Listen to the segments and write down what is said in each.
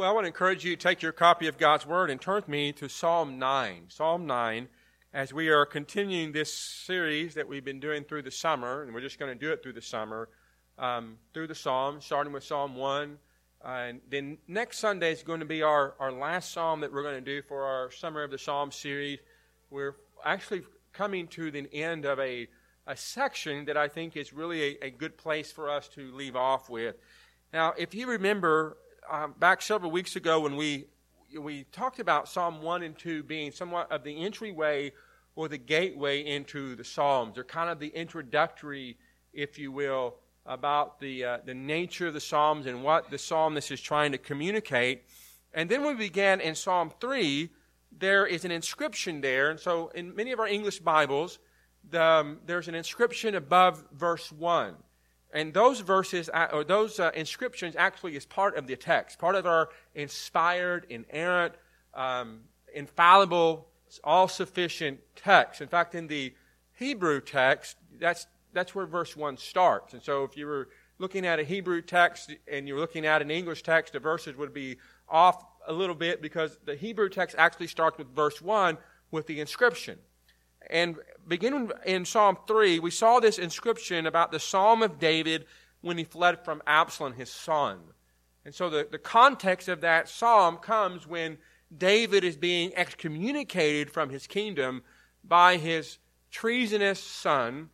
Well, I want to encourage you to take your copy of God's Word and turn with me to Psalm 9. Psalm 9, as we are continuing this series that we've been doing through the summer, and we're just going to do it through the summer, um, through the Psalms, starting with Psalm 1. Uh, and then next Sunday is going to be our, our last psalm that we're going to do for our Summer of the Psalms series. We're actually coming to the end of a, a section that I think is really a, a good place for us to leave off with. Now, if you remember um, back several weeks ago when we we talked about Psalm 1 and 2 being somewhat of the entryway or the gateway into the Psalms. They're kind of the introductory, if you will, about the, uh, the nature of the Psalms and what the psalmist is trying to communicate. And then we began in Psalm 3, there is an inscription there. And so in many of our English Bibles, the, um, there's an inscription above verse 1. And those verses, uh, or those uh, inscriptions actually is part of the text, part of our inspired, inerrant, um, infallible, all sufficient text. In fact, in the Hebrew text, that's, that's where verse 1 starts. And so if you were looking at a Hebrew text and you're looking at an English text, the verses would be off a little bit because the Hebrew text actually starts with verse 1 with the inscription. And beginning in Psalm 3, we saw this inscription about the Psalm of David when he fled from Absalom, his son. And so the, the context of that psalm comes when David is being excommunicated from his kingdom by his treasonous son.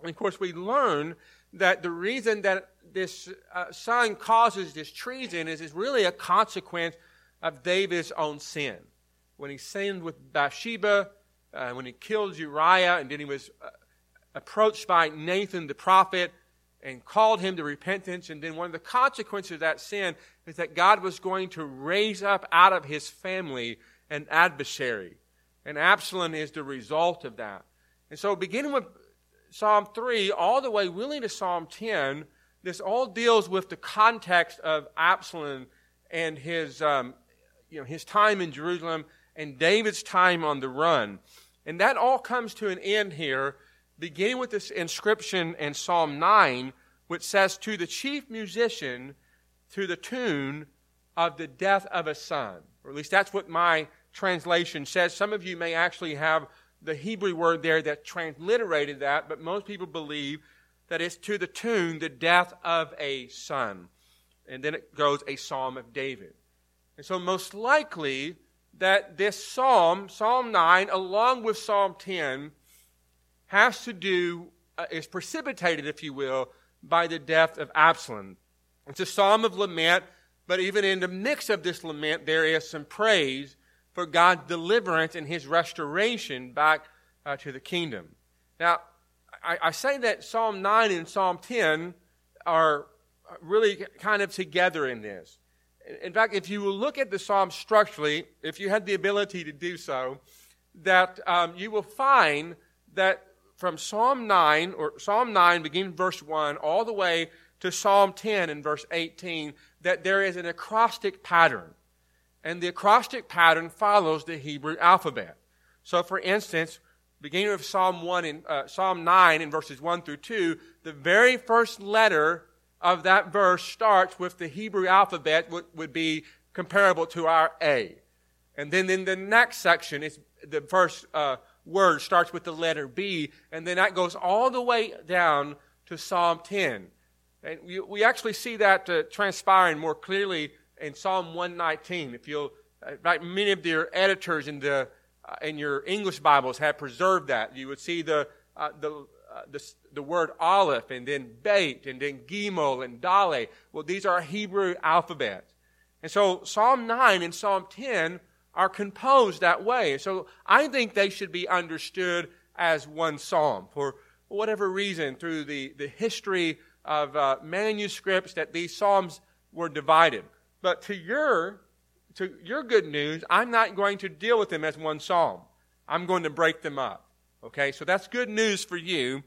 And of course, we learn that the reason that this uh, son causes this treason is, is really a consequence of David's own sin. When he sinned with Bathsheba, uh, when he killed Uriah, and then he was uh, approached by Nathan the prophet and called him to repentance. And then one of the consequences of that sin is that God was going to raise up out of his family an adversary. And Absalom is the result of that. And so, beginning with Psalm 3 all the way really to Psalm 10, this all deals with the context of Absalom and his, um, you know, his time in Jerusalem and David's time on the run. And that all comes to an end here, beginning with this inscription in Psalm 9, which says, To the chief musician, to the tune of the death of a son. Or at least that's what my translation says. Some of you may actually have the Hebrew word there that transliterated that, but most people believe that it's to the tune, the death of a son. And then it goes, a psalm of David. And so, most likely, that this psalm, Psalm 9, along with Psalm 10, has to do, uh, is precipitated, if you will, by the death of Absalom. It's a psalm of lament, but even in the mix of this lament, there is some praise for God's deliverance and his restoration back uh, to the kingdom. Now, I, I say that Psalm 9 and Psalm 10 are really kind of together in this. In fact, if you look at the psalm structurally, if you had the ability to do so, that um, you will find that from Psalm 9, or Psalm 9, beginning verse 1, all the way to Psalm 10 and verse 18, that there is an acrostic pattern. And the acrostic pattern follows the Hebrew alphabet. So, for instance, beginning of Psalm 1 in, uh, Psalm 9 in verses 1 through 2, the very first letter of that verse starts with the Hebrew alphabet, would, would be comparable to our A. And then in the next section, it's the first uh, word starts with the letter B, and then that goes all the way down to Psalm 10. And we, we actually see that uh, transpiring more clearly in Psalm 119. If you'll, like many of your editors in the uh, in your English Bibles have preserved that, you would see the uh, the uh, the, the word Aleph and then Beit and then Gimel and Dale. Well, these are Hebrew alphabets. And so Psalm 9 and Psalm 10 are composed that way. So I think they should be understood as one psalm for whatever reason through the, the history of uh, manuscripts that these psalms were divided. But to your, to your good news, I'm not going to deal with them as one psalm. I'm going to break them up. Okay, so that's good news for you,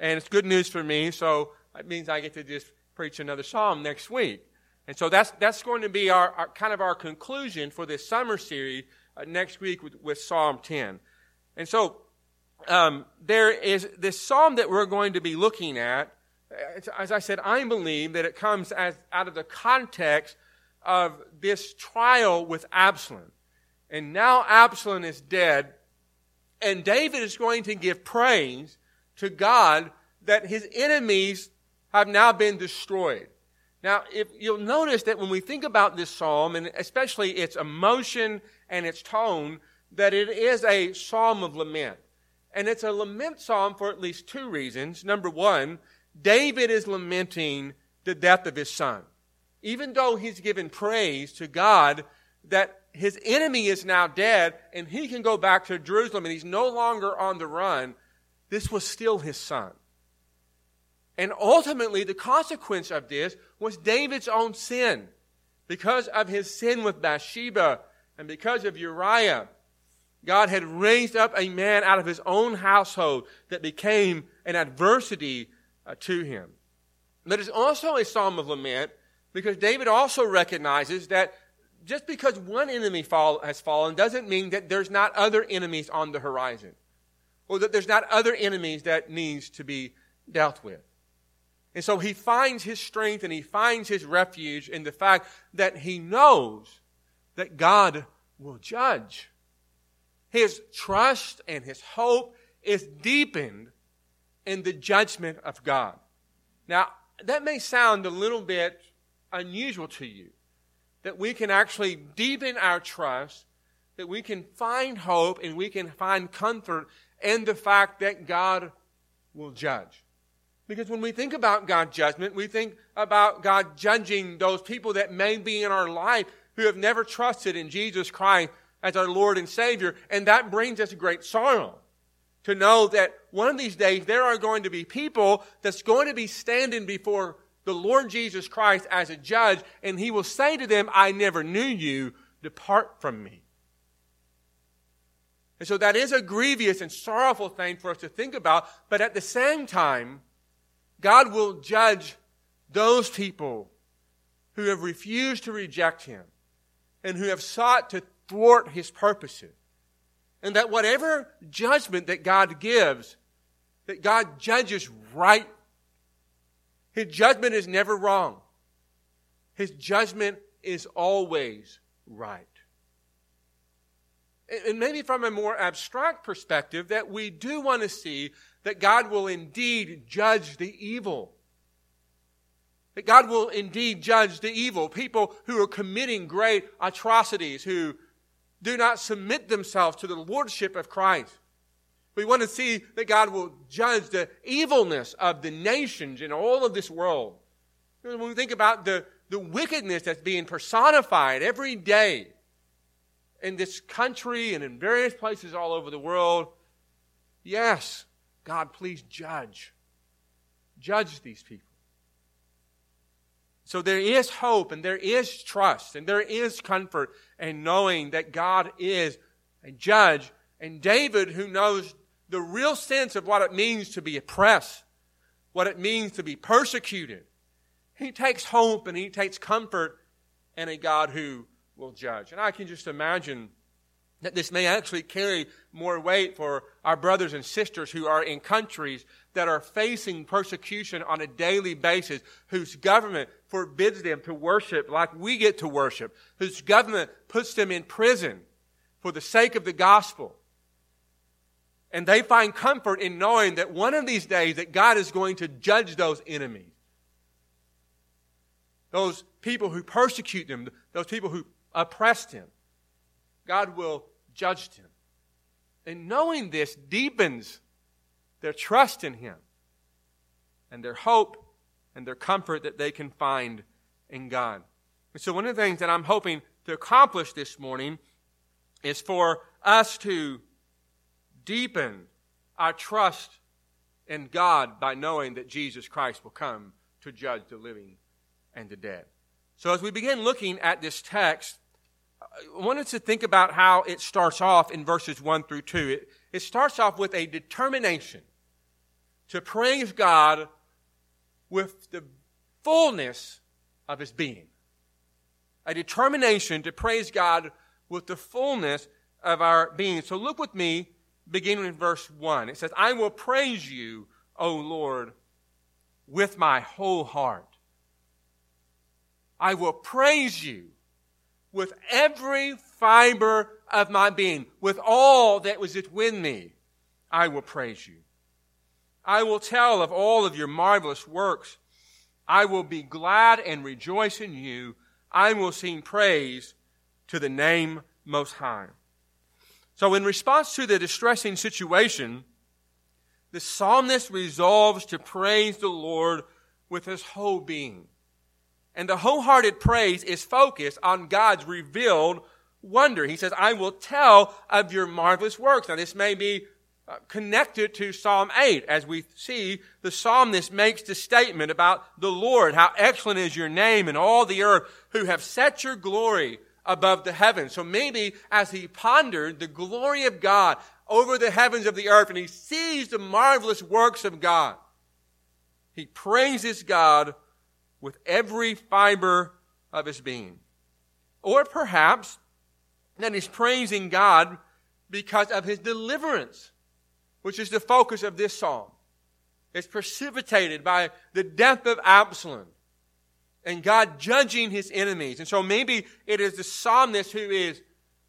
and it's good news for me. So it means I get to just preach another psalm next week. And so that's, that's going to be our, our kind of our conclusion for this summer series uh, next week with, with Psalm 10. And so um, there is this psalm that we're going to be looking at. As I said, I believe that it comes as, out of the context of this trial with Absalom. And now Absalom is dead, and David is going to give praise to God that his enemies have now been destroyed. Now, if you'll notice that when we think about this psalm, and especially its emotion and its tone, that it is a psalm of lament. And it's a lament psalm for at least two reasons. Number one, David is lamenting the death of his son. Even though he's given praise to God that his enemy is now dead and he can go back to Jerusalem and he's no longer on the run, this was still his son. And ultimately, the consequence of this was David's own sin. Because of his sin with Bathsheba and because of Uriah, God had raised up a man out of his own household that became an adversity uh, to him. But it's also a psalm of lament because David also recognizes that just because one enemy fall, has fallen doesn't mean that there's not other enemies on the horizon or that there's not other enemies that needs to be dealt with. And so he finds his strength and he finds his refuge in the fact that he knows that God will judge. His trust and his hope is deepened in the judgment of God. Now, that may sound a little bit unusual to you that we can actually deepen our trust, that we can find hope and we can find comfort in the fact that God will judge. Because when we think about God's judgment, we think about God judging those people that may be in our life who have never trusted in Jesus Christ as our Lord and Savior. And that brings us great sorrow to know that one of these days there are going to be people that's going to be standing before the Lord Jesus Christ as a judge, and he will say to them, I never knew you, depart from me. And so that is a grievous and sorrowful thing for us to think about, but at the same time, God will judge those people who have refused to reject Him and who have sought to thwart His purposes. And that whatever judgment that God gives, that God judges right. His judgment is never wrong. His judgment is always right. And maybe from a more abstract perspective, that we do want to see that God will indeed judge the evil. That God will indeed judge the evil. People who are committing great atrocities, who do not submit themselves to the lordship of Christ. We want to see that God will judge the evilness of the nations in all of this world. When we think about the, the wickedness that's being personified every day in this country and in various places all over the world, yes, God, please judge. Judge these people. So there is hope and there is trust and there is comfort in knowing that God is a judge. And David, who knows the real sense of what it means to be oppressed, what it means to be persecuted, he takes hope and he takes comfort in a God who will judge. And I can just imagine that this may actually carry more weight for our brothers and sisters who are in countries that are facing persecution on a daily basis, whose government forbids them to worship like we get to worship, whose government puts them in prison for the sake of the gospel. And they find comfort in knowing that one of these days that God is going to judge those enemies. Those people who persecute them, those people who oppressed him. God will judge him. And knowing this deepens their trust in him and their hope and their comfort that they can find in God. And so, one of the things that I'm hoping to accomplish this morning is for us to deepen our trust in God by knowing that Jesus Christ will come to judge the living and the dead. So, as we begin looking at this text, I wanted to think about how it starts off in verses 1 through 2. It, it starts off with a determination to praise God with the fullness of his being. A determination to praise God with the fullness of our being. So look with me, beginning in verse 1. It says, I will praise you, O Lord, with my whole heart. I will praise you with every fiber of my being, with all that was within me, I will praise you. I will tell of all of your marvelous works. I will be glad and rejoice in you. I will sing praise to the name most high. So in response to the distressing situation, the psalmist resolves to praise the Lord with his whole being. And the wholehearted praise is focused on God's revealed wonder. He says, I will tell of your marvelous works. Now, this may be uh, connected to Psalm 8. As we see, the psalmist makes the statement about the Lord, how excellent is your name in all the earth, who have set your glory above the heavens. So maybe as he pondered the glory of God over the heavens of the earth and he sees the marvelous works of God, he praises God with every fiber of his being. Or perhaps that he's praising God because of his deliverance, which is the focus of this psalm. It's precipitated by the death of Absalom and God judging his enemies. And so maybe it is the psalmist who is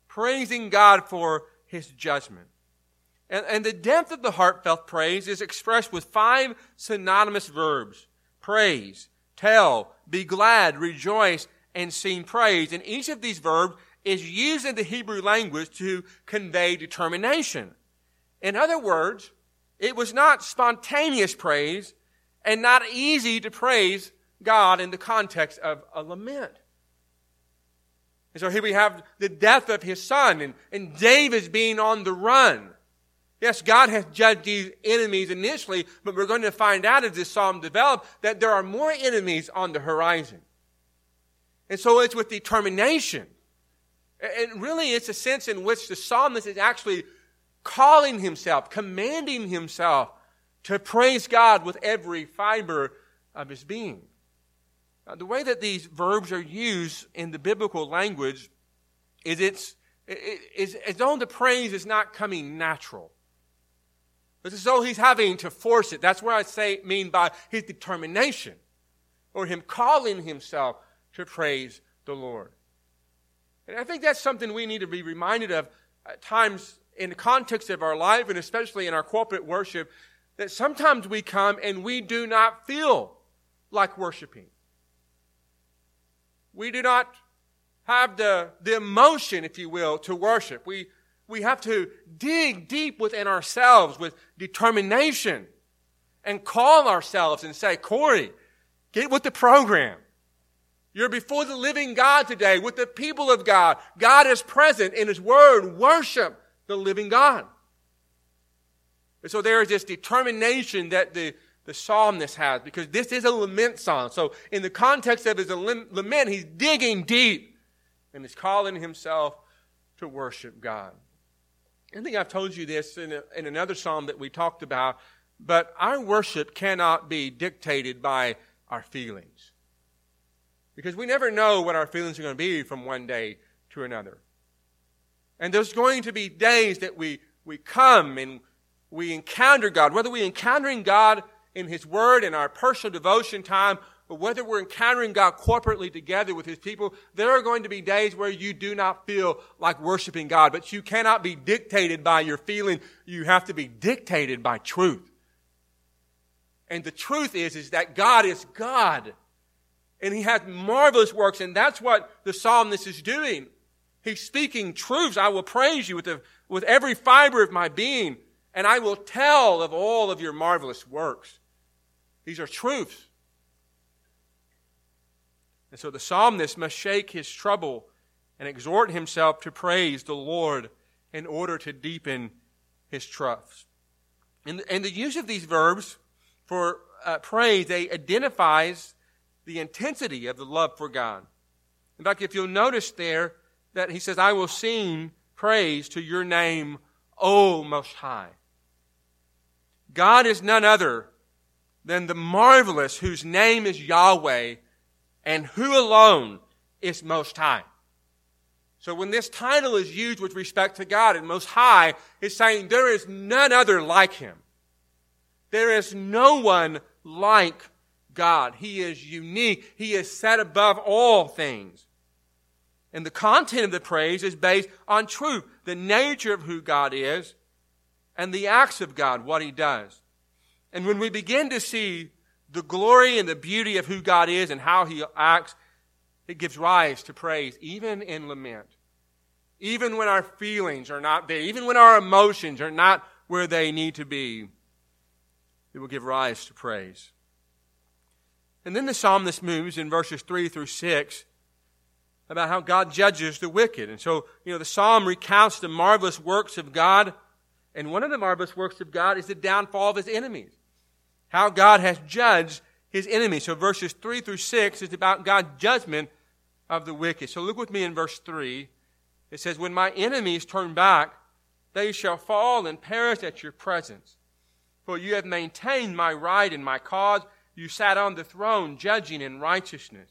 praising God for his judgment. And, and the depth of the heartfelt praise is expressed with five synonymous verbs. Praise, tell, be glad, rejoice, and sing praise. And each of these verbs is used in the Hebrew language to convey determination. In other words, it was not spontaneous praise and not easy to praise God in the context of a lament. And so here we have the death of his son and, and David's being on the run. Yes, God has judged these enemies initially, but we're going to find out as this psalm develops that there are more enemies on the horizon. And so it's with determination. And really, it's a sense in which the psalmist is actually calling himself, commanding himself to praise God with every fiber of his being. The way that these verbs are used in the biblical language is it's, it's as though the praise is not coming natural. It's as though he's having to force it. That's what I say mean by his determination or him calling himself to praise the Lord. And I think that's something we need to be reminded of at times in the context of our life and especially in our corporate worship that sometimes we come and we do not feel like worshiping. We do not have the, the emotion, if you will, to worship. We, we have to dig deep within ourselves with determination and call ourselves and say, Corey, get with the program. You're before the living God today with the people of God. God is present in His Word. Worship the living God. And so there is this determination that the, the psalmist has because this is a lament psalm. So in the context of his lament, he's digging deep and he's calling himself to worship God. I think I've told you this in, a, in another psalm that we talked about, but our worship cannot be dictated by our feelings. Because we never know what our feelings are going to be from one day to another. And there's going to be days that we, we come and we encounter God, whether we're encountering God in His Word in our personal devotion time, or whether we're encountering God corporately together with His people, there are going to be days where you do not feel like worshiping God, but you cannot be dictated by your feeling. You have to be dictated by truth. And the truth is, is that God is God. And He has marvelous works, and that's what the psalmist is doing. He's speaking truths. I will praise you with, the, with every fiber of my being, and I will tell of all of your marvelous works. These are truths. And so the psalmist must shake his trouble and exhort himself to praise the Lord in order to deepen his trust. And, and the use of these verbs for uh, praise, they identifies the intensity of the love for God. In fact, if you'll notice there that he says, I will sing praise to your name, O Most High. God is none other than the marvelous whose name is Yahweh and who alone is Most High. So when this title is used with respect to God and Most High, it's saying there is none other like Him. There is no one like God. He is unique. He is set above all things. And the content of the praise is based on truth, the nature of who God is, and the acts of God, what He does. And when we begin to see the glory and the beauty of who God is and how He acts, it gives rise to praise, even in lament. Even when our feelings are not there, even when our emotions are not where they need to be, it will give rise to praise. And then the psalmist moves in verses 3 through 6 about how God judges the wicked. And so, you know, the psalm recounts the marvelous works of God. And one of the marvelous works of God is the downfall of his enemies. How God has judged his enemies. So verses 3 through 6 is about God's judgment of the wicked. So look with me in verse 3. It says, When my enemies turn back, they shall fall and perish at your presence. For you have maintained my right and my cause. You sat on the throne, judging in righteousness.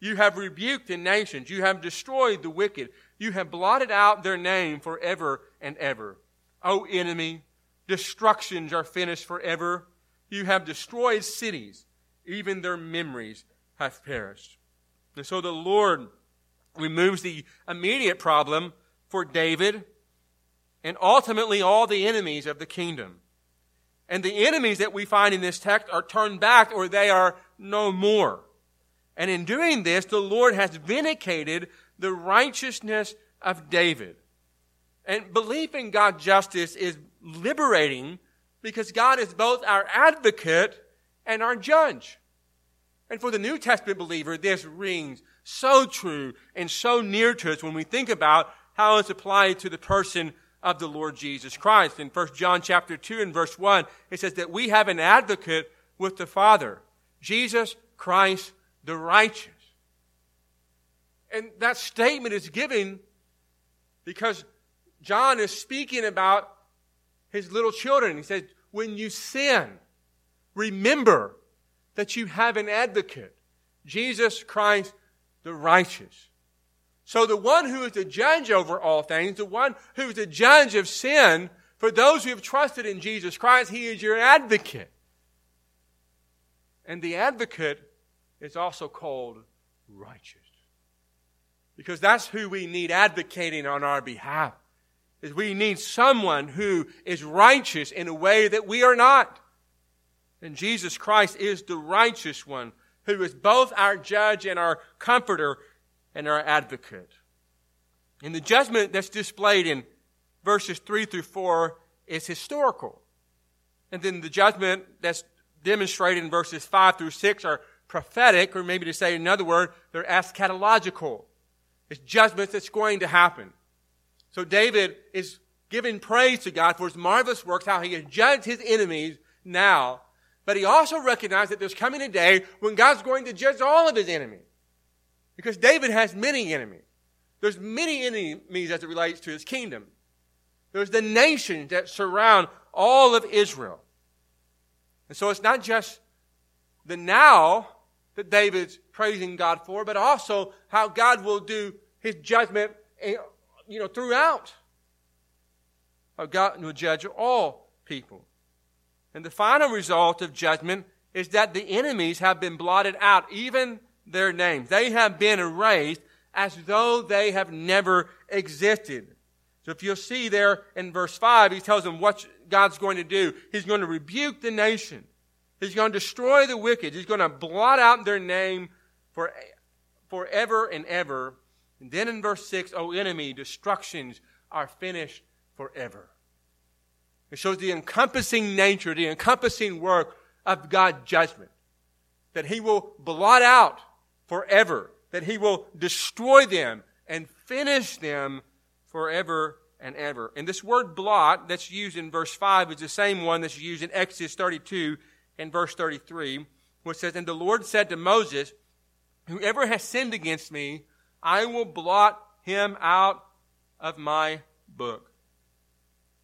You have rebuked the nations. You have destroyed the wicked. You have blotted out their name forever and ever. O enemy, destructions are finished forever. You have destroyed cities. Even their memories have perished. And so the Lord removes the immediate problem for David and ultimately all the enemies of the kingdom. And the enemies that we find in this text are turned back or they are no more. And in doing this, the Lord has vindicated the righteousness of David. And belief in God's justice is liberating because God is both our advocate and our judge. And for the New Testament believer, this rings so true and so near to us when we think about how it's applied to the person of the Lord Jesus Christ. In 1 John chapter 2 and verse 1, it says that we have an advocate with the Father, Jesus Christ the righteous. And that statement is given because John is speaking about his little children. He says, when you sin, remember that you have an advocate, Jesus Christ the righteous. So the one who is the judge over all things, the one who is the judge of sin, for those who have trusted in Jesus Christ, he is your advocate. And the advocate is also called righteous. Because that's who we need advocating on our behalf. Is we need someone who is righteous in a way that we are not. And Jesus Christ is the righteous one who is both our judge and our comforter and our advocate. And the judgment that's displayed in verses 3 through 4 is historical. And then the judgment that's demonstrated in verses 5 through 6 are prophetic, or maybe to say another word, they're eschatological. It's judgment that's going to happen. So David is giving praise to God for his marvelous works, how he has judged his enemies now. But he also recognized that there's coming a day when God's going to judge all of his enemies. Because David has many enemies. There's many enemies as it relates to his kingdom. There's the nations that surround all of Israel. And so it's not just the now that David's praising God for, but also how God will do his judgment you know, throughout. How God will judge all people. And the final result of judgment is that the enemies have been blotted out, even their names. They have been erased as though they have never existed. So if you'll see there in verse 5, he tells them what God's going to do. He's going to rebuke the nation. He's going to destroy the wicked. He's going to blot out their name for, forever and ever. And then in verse 6, O enemy, destructions are finished forever. It shows the encompassing nature, the encompassing work of God's judgment. That He will blot out forever, that He will destroy them and finish them forever and ever. And this word blot that's used in verse 5 is the same one that's used in Exodus 32 and verse 33, which says, And the Lord said to Moses, Whoever has sinned against me, I will blot him out of my book.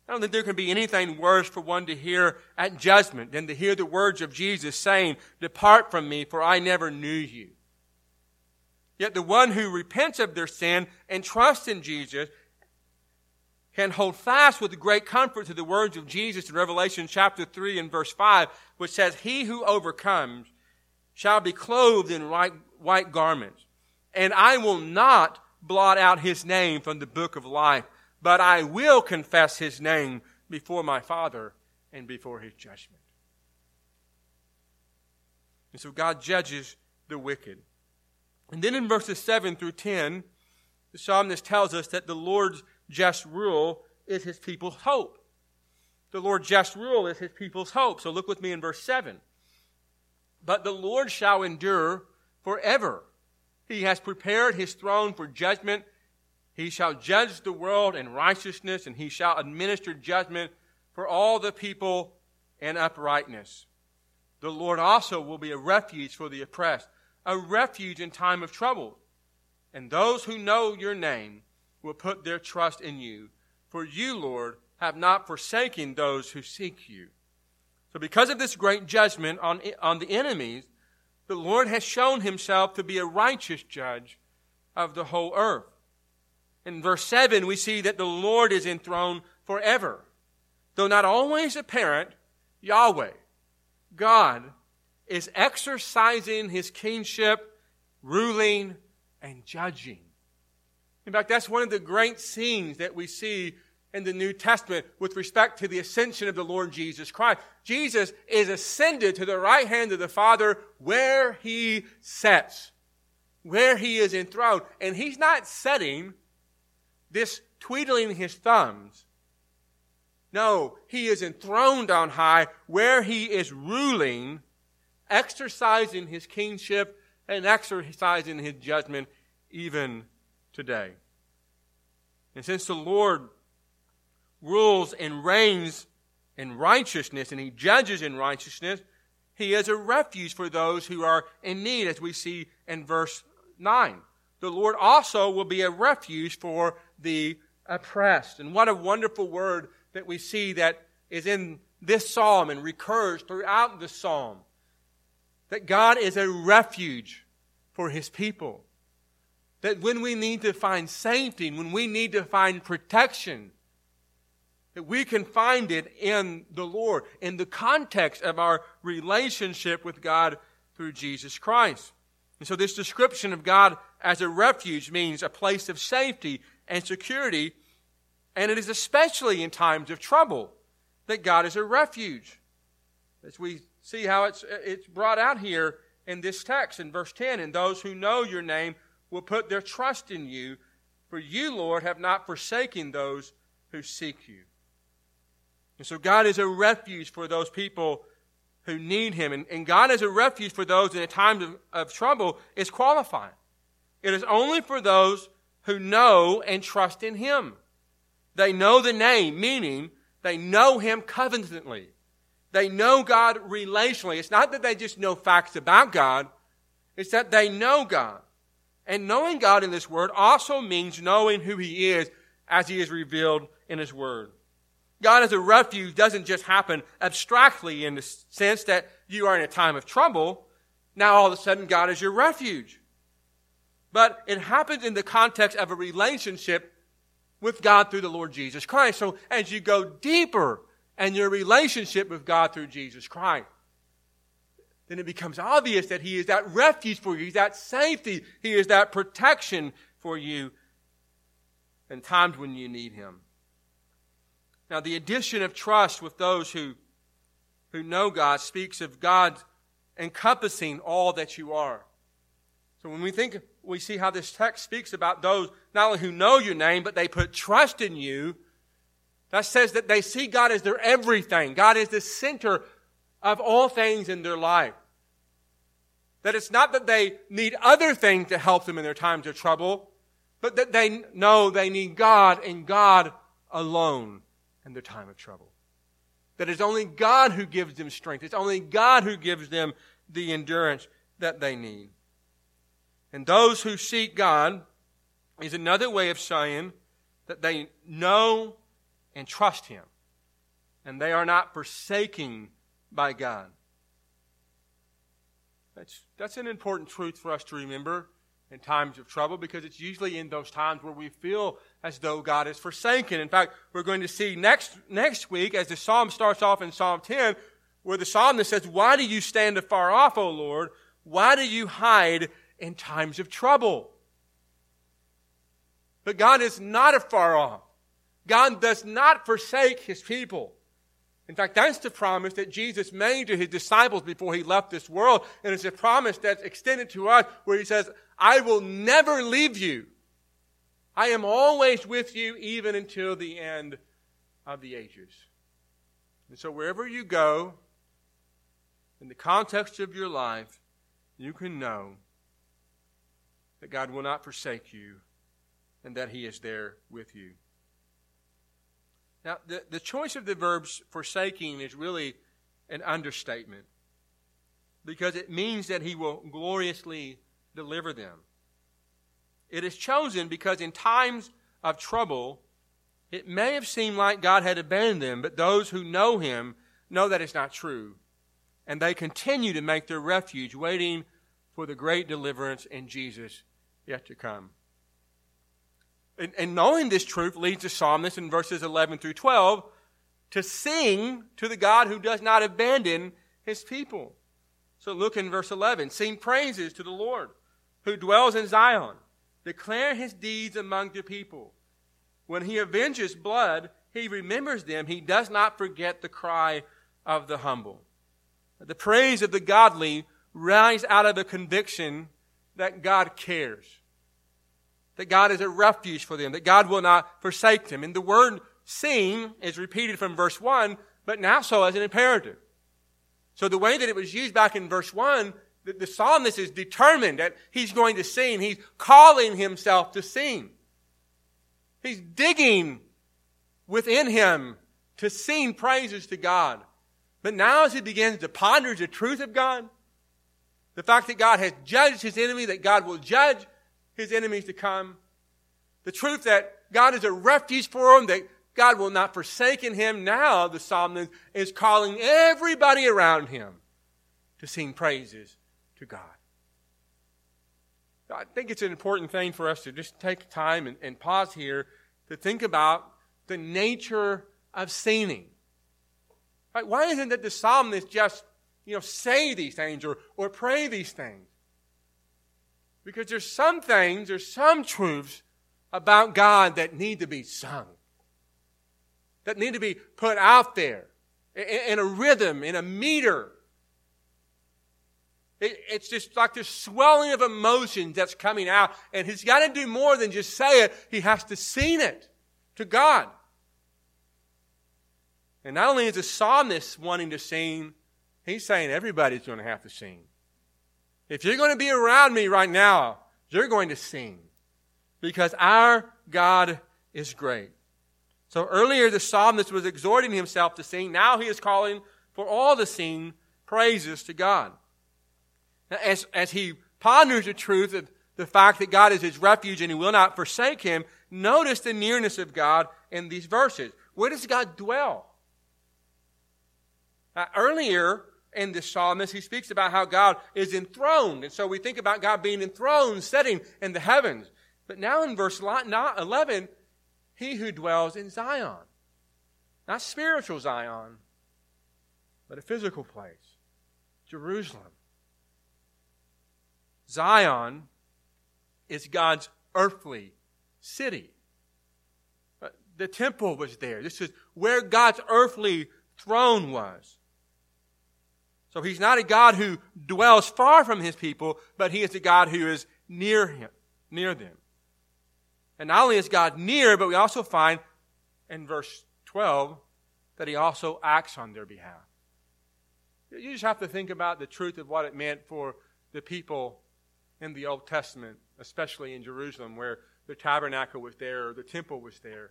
I don't think there can be anything worse for one to hear at judgment than to hear the words of Jesus saying, Depart from me, for I never knew you. Yet the one who repents of their sin and trusts in Jesus can hold fast with great comfort to the words of Jesus in Revelation chapter 3 and verse 5, which says, He who overcomes shall be clothed in white, white garments, and I will not blot out his name from the book of life, but I will confess his name before my Father and before his judgment. And so God judges the wicked. And then in verses 7 through 10, the psalmist tells us that the Lord's just rule is his people's hope. The Lord's just rule is his people's hope. So look with me in verse 7. But the Lord shall endure forever. He has prepared his throne for judgment. He shall judge the world in righteousness, and he shall administer judgment for all the people in uprightness. The Lord also will be a refuge for the oppressed, a refuge in time of trouble. And those who know your name will put their trust in you. For you, Lord, have not forsaken those who seek you. So, because of this great judgment on, on the enemies, the Lord has shown himself to be a righteous judge of the whole earth. In verse 7, we see that the Lord is enthroned forever. Though not always apparent, Yahweh, God, is exercising his kingship, ruling, and judging. In fact, that's one of the great scenes that we see in the New Testament with respect to the ascension of the Lord Jesus Christ. Jesus is ascended to the right hand of the Father where he sits, where he is enthroned. And he's not setting this tweedling his thumbs. No, he is enthroned on high where he is ruling, exercising his kingship and exercising his judgment even today. And since the Lord rules and reigns in righteousness and he judges in righteousness, he is a refuge for those who are in need, as we see in verse 9. The Lord also will be a refuge for the oppressed. And what a wonderful word that we see that is in this psalm and recurs throughout the psalm. That God is a refuge for his people. That when we need to find safety, when we need to find protection, that we can find it in the Lord, in the context of our relationship with God through Jesus Christ. And so this description of God as a refuge means a place of safety and security, and it is especially in times of trouble that God is a refuge. As we see how it's, it's brought out here in this text in verse 10, and those who know your name will put their trust in you, for you, Lord, have not forsaken those who seek you. And so God is a refuge for those people who need Him. And, and God is a refuge for those in a time of, of trouble is qualifying. It is only for those who know and trust in Him. They know the name, meaning they know Him covenantly. They know God relationally. It's not that they just know facts about God, it's that they know God. And knowing God in this word also means knowing who He is as He is revealed in His word. God as a refuge doesn't just happen abstractly in the sense that you are in a time of trouble. Now all of a sudden God is your refuge. But it happens in the context of a relationship with God through the Lord Jesus Christ. So as you go deeper in your relationship with God through Jesus Christ, then it becomes obvious that He is that refuge for you. He's that safety. He is that protection for you in times when you need Him. Now, the addition of trust with those who, who know God speaks of God encompassing all that you are. So when we think, we see how this text speaks about those not only who know your name, but they put trust in you. That says that they see God as their everything. God is the center of all things in their life. That it's not that they need other things to help them in their times of trouble, but that they know they need God and God alone in their time of trouble. That it's only God who gives them strength. It's only God who gives them the endurance that they need. And those who seek God is another way of saying that they know and trust Him. And they are not forsaken by God. That's, that's an important truth for us to remember in times of trouble because it's usually in those times where we feel as though God is forsaken. In fact, we're going to see next, next week as the psalm starts off in Psalm 10 where the psalmist says, Why do you stand afar off, O Lord? Why do you hide in times of trouble? But God is not afar off. God does not forsake his people. In fact, that's the promise that Jesus made to his disciples before he left this world. And it's a promise that's extended to us where he says, I will never leave you. I am always with you even until the end of the ages. And so wherever you go, in the context of your life, you can know that God will not forsake you and that He is there with you. Now, the, the choice of the verbs forsaking is really an understatement because it means that He will gloriously deliver them. It is chosen because in times of trouble, it may have seemed like God had abandoned them, but those who know Him know that it's not true. And they continue to make their refuge, waiting for the great deliverance in Jesus yet to come. And, and knowing this truth leads the psalmist in verses 11 through 12 to sing to the God who does not abandon his people. So look in verse 11. Sing praises to the Lord who dwells in Zion. Declare his deeds among the people. When he avenges blood, he remembers them. He does not forget the cry of the humble. The praise of the godly rise out of a conviction that God cares, that God is a refuge for them, that God will not forsake them. And the word sing is repeated from verse 1, but now so as an imperative. So the way that it was used back in verse 1 the, the psalmist is determined that he's going to sing. He's calling himself to sing. He's digging within him to sing praises to God. But now as he begins to ponder the truth of God, the fact that God has judged his enemy, that God will judge his enemies to come, the truth that God is a refuge for him, that God will not forsake him, now the psalmist is calling everybody around him to sing praises to God. I think it's an important thing for us to just take time and, and pause here to think about the nature of singing. Right? Why isn't it the psalmist just, you know, say these things or, or pray these things? Because there's some things, there's some truths about God that need to be sung, that need to be put out there in, in a rhythm, in a meter. It, it's just like this swelling of emotions that's coming out. And he's got to do more than just say it. He has to sing it to God. And not only is the psalmist wanting to sing, he's saying everybody's going to have to sing. If you're going to be around me right now, you're going to sing. Because our God is great. So earlier the psalmist was exhorting himself to sing. Now he is calling for all to sing praises to God as, as he ponders the truth of the fact that God is his refuge and he will not forsake him, notice the nearness of God in these verses. Where does God dwell? Uh, earlier in the psalmist, he speaks about how God is enthroned. And so we think about God being enthroned, sitting in the heavens. But now in verse 11, he who dwells in Zion. Not spiritual Zion, but a physical place. Jerusalem. Zion is God's earthly city. Uh, the temple was there. This is where God's earthly throne was. So he's not a God who dwells far from his people, but he is a God who is near him, near them. And not only is God near, but we also find in verse 12 that he also acts on their behalf. You just have to think about the truth of what it meant for the people in the Old Testament, especially in Jerusalem, where the tabernacle was there, the temple was there,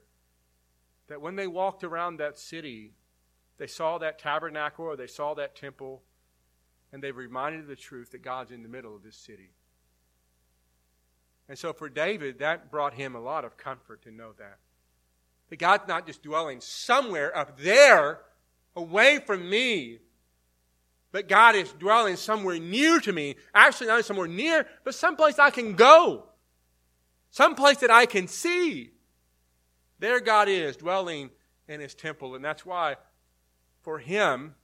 that when they walked around that city, they saw that tabernacle or they saw that temple, and they reminded the truth that God's in the middle of this city. And so for David, that brought him a lot of comfort to know that. That God's not just dwelling somewhere up there, away from me, but God is dwelling somewhere near to me. Actually, not somewhere near, but someplace I can go. Someplace that I can see. There God is dwelling in his temple. And that's why, for him,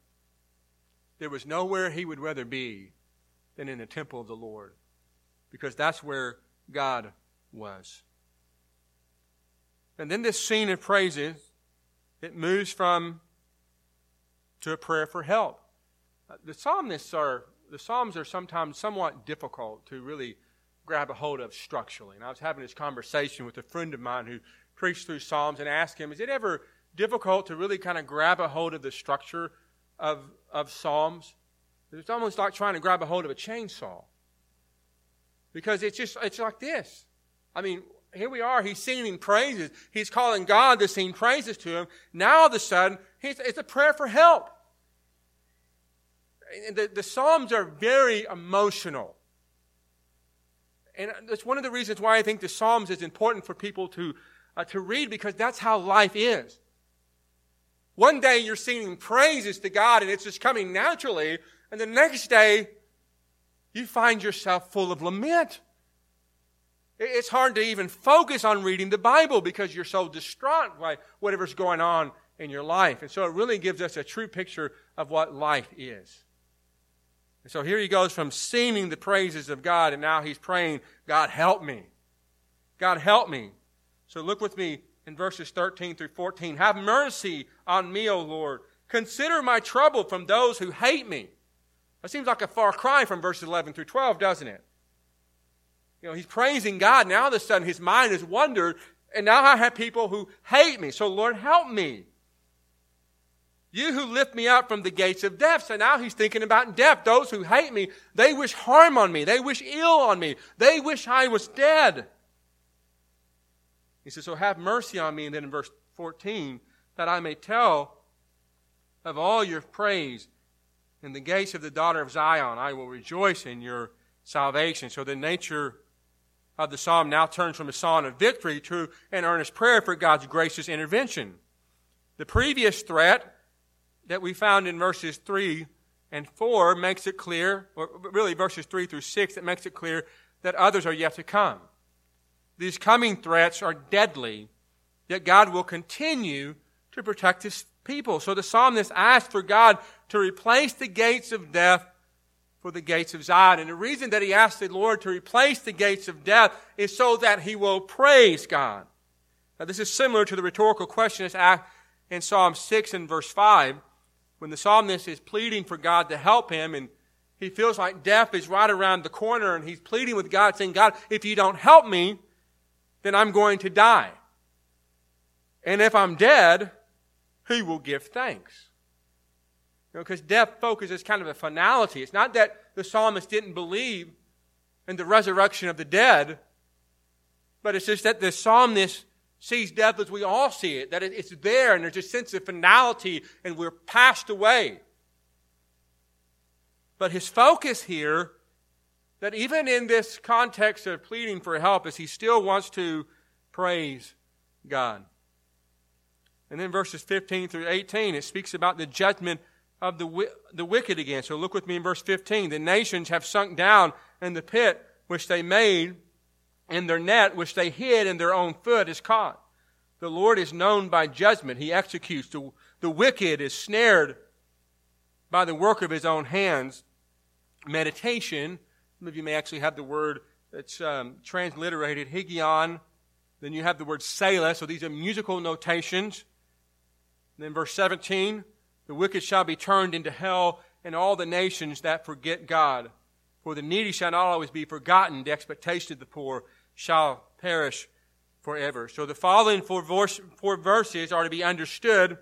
there was nowhere he would rather be than in the temple of the Lord. Because that's where God was. And then this scene of praises, it moves from to a prayer for help. Uh, the psalmists are the psalms are sometimes somewhat difficult to really grab a hold of structurally. And I was having this conversation with a friend of mine who preached through psalms and asked him, "Is it ever difficult to really kind of grab a hold of the structure of of psalms?" It's almost like trying to grab a hold of a chainsaw. Because it's just it's like this. I mean, here we are, he's singing praises. He's calling God to sing praises to him. Now all of a sudden, it's a prayer for help. The, the Psalms are very emotional. And that's one of the reasons why I think the Psalms is important for people to, uh, to read because that's how life is. One day you're singing praises to God and it's just coming naturally, and the next day you find yourself full of lament. It's hard to even focus on reading the Bible because you're so distraught by whatever's going on in your life. And so it really gives us a true picture of what life is. And so here he goes from singing the praises of God, and now he's praying, God, help me. God, help me. So look with me in verses 13 through 14. Have mercy on me, O Lord. Consider my trouble from those who hate me. That seems like a far cry from verses 11 through 12, doesn't it? You know, he's praising God. Now all of a sudden his mind has wandered, and now I have people who hate me. So Lord, help me. You who lift me up from the gates of death. So now he's thinking about death. Those who hate me, they wish harm on me. They wish ill on me. They wish I was dead. He says, So have mercy on me. And then in verse 14, that I may tell of all your praise in the gates of the daughter of Zion. I will rejoice in your salvation. So the nature of the psalm now turns from a song of victory to an earnest prayer for God's gracious intervention. The previous threat that we found in verses 3 and 4 makes it clear, or really verses 3 through 6, that makes it clear that others are yet to come. These coming threats are deadly, yet God will continue to protect his people. So the psalmist asks for God to replace the gates of death for the gates of Zion. And the reason that he asks the Lord to replace the gates of death is so that he will praise God. Now, this is similar to the rhetorical question that's asked in Psalm 6 and verse 5 when the psalmist is pleading for God to help him and he feels like death is right around the corner and he's pleading with God saying, God, if you don't help me, then I'm going to die. And if I'm dead, he will give thanks. You know, because death focuses kind of a finality. It's not that the psalmist didn't believe in the resurrection of the dead, but it's just that the psalmist sees death as we all see it, that it's there and there's a sense of finality and we're passed away. But his focus here, that even in this context of pleading for help, is he still wants to praise God. And then verses 15 through 18, it speaks about the judgment of the, the wicked again. So look with me in verse 15. The nations have sunk down in the pit which they made and their net which they hid in their own foot is caught. The Lord is known by judgment. He executes. The, the wicked is snared by the work of his own hands. Meditation. Some of you may actually have the word that's um, transliterated Higgaion. Then you have the word Selah. So these are musical notations. And then verse 17. The wicked shall be turned into hell and all the nations that forget God. For the needy shall not always be forgotten. The expectation of the poor shall perish forever. So the following four, verse, four verses are to be understood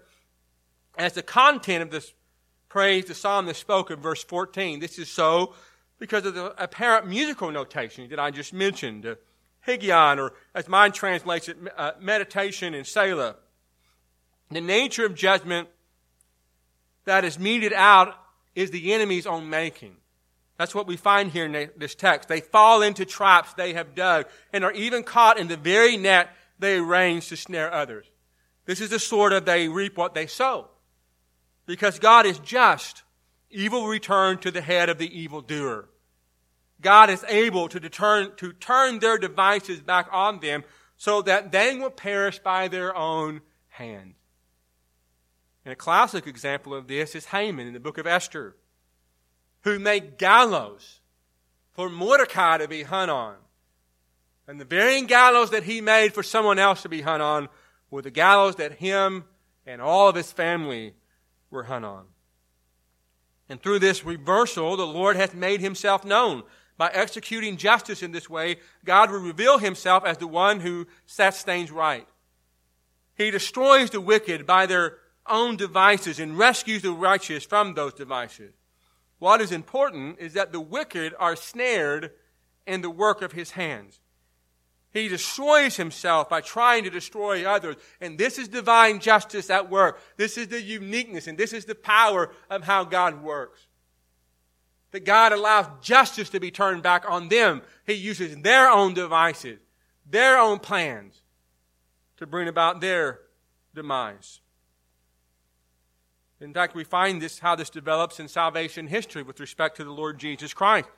as the content of this praise the psalmist spoke in verse 14. This is so because of the apparent musical notation that I just mentioned, uh, or as mine translates it, uh, meditation and Selah. The nature of judgment that is meted out is the enemy's own making. That's what we find here in this text. They fall into traps they have dug and are even caught in the very net they arrange to snare others. This is the sort of they reap what they sow. Because God is just, evil return to the head of the evildoer. God is able to, deter, to turn their devices back on them so that they will perish by their own hand. And a classic example of this is Haman in the book of Esther who made gallows for Mordecai to be hung on. And the very gallows that he made for someone else to be hung on were the gallows that him and all of his family were hung on. And through this reversal, the Lord hath made himself known. By executing justice in this way, God will reveal himself as the one who sets things right. He destroys the wicked by their own devices and rescues the righteous from those devices. What is important is that the wicked are snared in the work of his hands. He destroys himself by trying to destroy others. And this is divine justice at work. This is the uniqueness and this is the power of how God works. That God allows justice to be turned back on them. He uses their own devices, their own plans to bring about their demise. In fact, we find this, how this develops in salvation history with respect to the Lord Jesus Christ.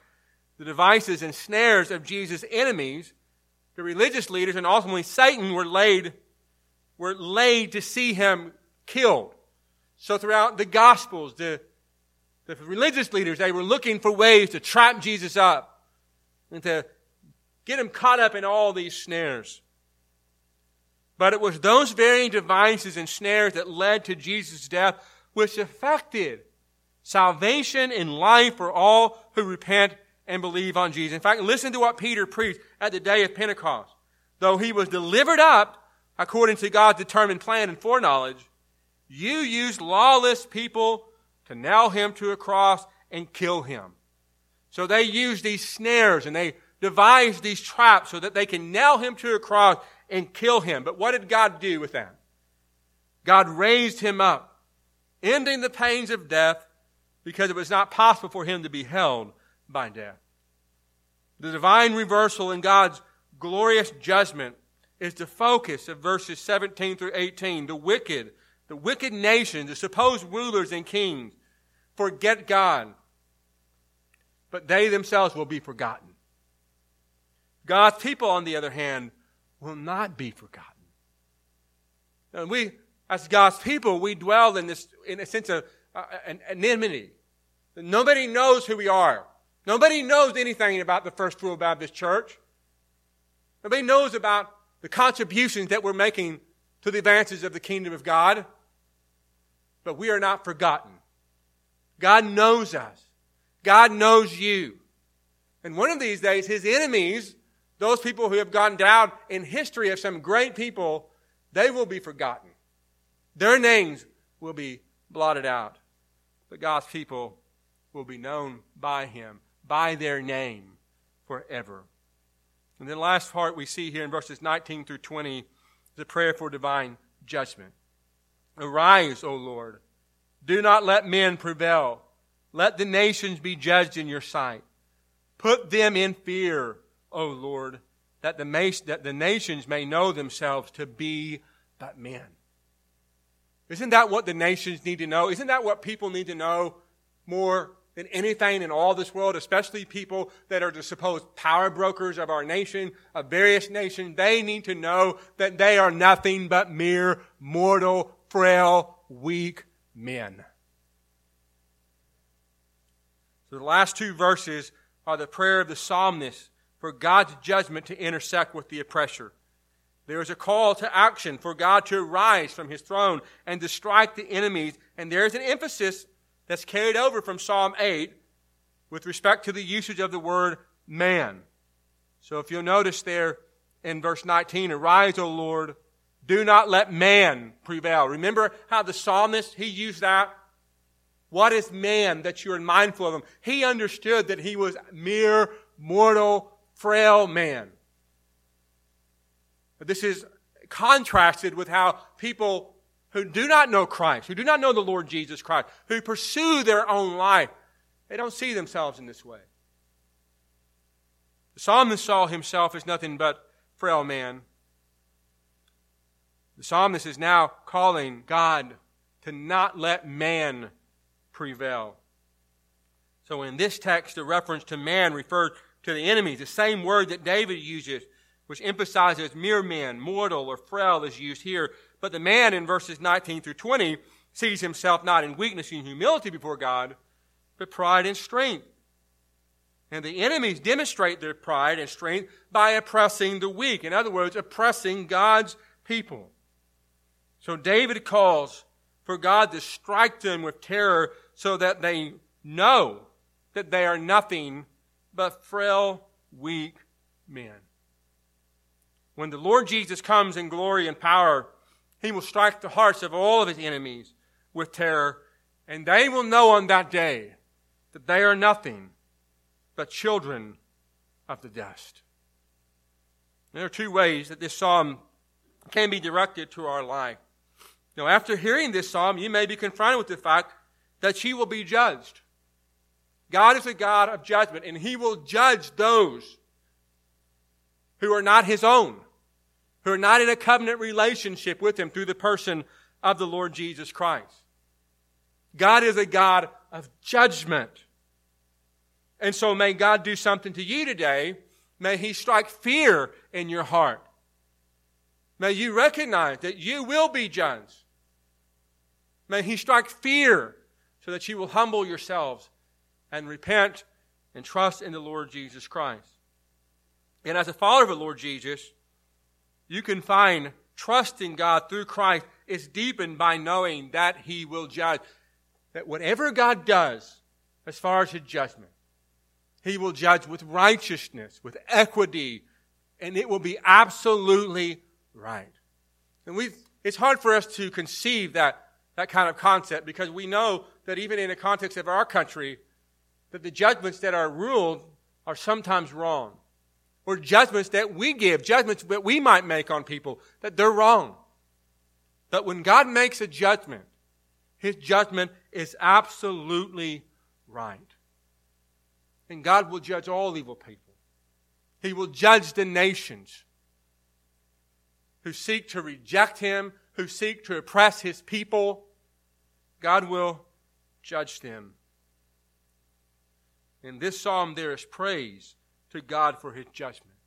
The devices and snares of Jesus' enemies the religious leaders and ultimately Satan were laid, were laid to see him killed. So throughout the Gospels, the, the religious leaders, they were looking for ways to trap Jesus up and to get him caught up in all these snares. But it was those very devices and snares that led to Jesus' death, which affected salvation and life for all who repent and believe on Jesus. In fact, listen to what Peter preached at the day of Pentecost. Though he was delivered up according to God's determined plan and foreknowledge, you used lawless people to nail him to a cross and kill him. So they used these snares and they devised these traps so that they can nail him to a cross and kill him. But what did God do with that? God raised him up, ending the pains of death because it was not possible for him to be held by death. The divine reversal in God's glorious judgment is the focus of verses 17 through 18. The wicked, the wicked nations, the supposed rulers and kings forget God, but they themselves will be forgotten. God's people, on the other hand, will not be forgotten. And we, as God's people, we dwell in this, in a sense of uh, an anonymity. Nobody knows who we are. Nobody knows anything about the First World Baptist Church. Nobody knows about the contributions that we're making to the advances of the kingdom of God. But we are not forgotten. God knows us. God knows you. And one of these days, his enemies, those people who have gone down in history of some great people, they will be forgotten. Their names will be blotted out. But God's people will be known by him by their name forever. And then the last part we see here in verses 19 through 20 is a prayer for divine judgment. Arise, O Lord. Do not let men prevail. Let the nations be judged in your sight. Put them in fear, O Lord, that the, that the nations may know themselves to be but men. Isn't that what the nations need to know? Isn't that what people need to know more than anything in all this world, especially people that are the supposed power brokers of our nation, of various nations, they need to know that they are nothing but mere mortal, frail, weak men. So the last two verses are the prayer of the psalmist for God's judgment to intersect with the oppressor. There is a call to action for God to arise from his throne and to strike the enemies, and there is an emphasis that's carried over from Psalm 8 with respect to the usage of the word man. So if you'll notice there in verse 19, arise, O Lord, do not let man prevail. Remember how the psalmist, he used that? What is man that you're mindful of him? He understood that he was mere mortal, frail man. This is contrasted with how people who do not know Christ, who do not know the Lord Jesus Christ, who pursue their own life, they don't see themselves in this way. The psalmist saw himself as nothing but frail man. The psalmist is now calling God to not let man prevail. So in this text, the reference to man refers to the enemy, the same word that David uses, which emphasizes mere men, mortal or frail, is used here but the man in verses 19 through 20 sees himself not in weakness and humility before God, but pride and strength. And the enemies demonstrate their pride and strength by oppressing the weak. In other words, oppressing God's people. So David calls for God to strike them with terror so that they know that they are nothing but frail, weak men. When the Lord Jesus comes in glory and power, he will strike the hearts of all of his enemies with terror, and they will know on that day that they are nothing but children of the dust. There are two ways that this psalm can be directed to our life. Now, after hearing this psalm, you may be confronted with the fact that she will be judged. God is a God of judgment, and He will judge those who are not His own, who are not in a covenant relationship with Him through the person of the Lord Jesus Christ. God is a God of judgment. And so may God do something to you today. May He strike fear in your heart. May you recognize that you will be judged. May He strike fear so that you will humble yourselves and repent and trust in the Lord Jesus Christ. And as a follower of the Lord Jesus, you can find trust in God through Christ is deepened by knowing that He will judge. That whatever God does, as far as His judgment, He will judge with righteousness, with equity, and it will be absolutely right. And we it's hard for us to conceive that that kind of concept because we know that even in the context of our country, that the judgments that are ruled are sometimes wrong. Or judgments that we give, judgments that we might make on people, that they're wrong. But when God makes a judgment, his judgment is absolutely right. And God will judge all evil people. He will judge the nations who seek to reject him, who seek to oppress his people. God will judge them. In this psalm, there is praise to God for his judgment.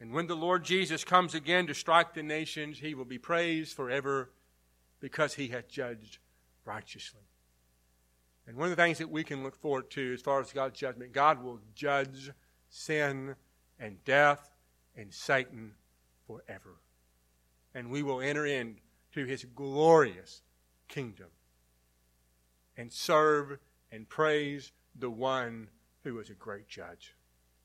And when the Lord Jesus comes again to strike the nations, he will be praised forever because he has judged righteously. And one of the things that we can look forward to as far as God's judgment, God will judge sin and death and Satan forever. And we will enter into his glorious kingdom and serve and praise the one who is a great judge.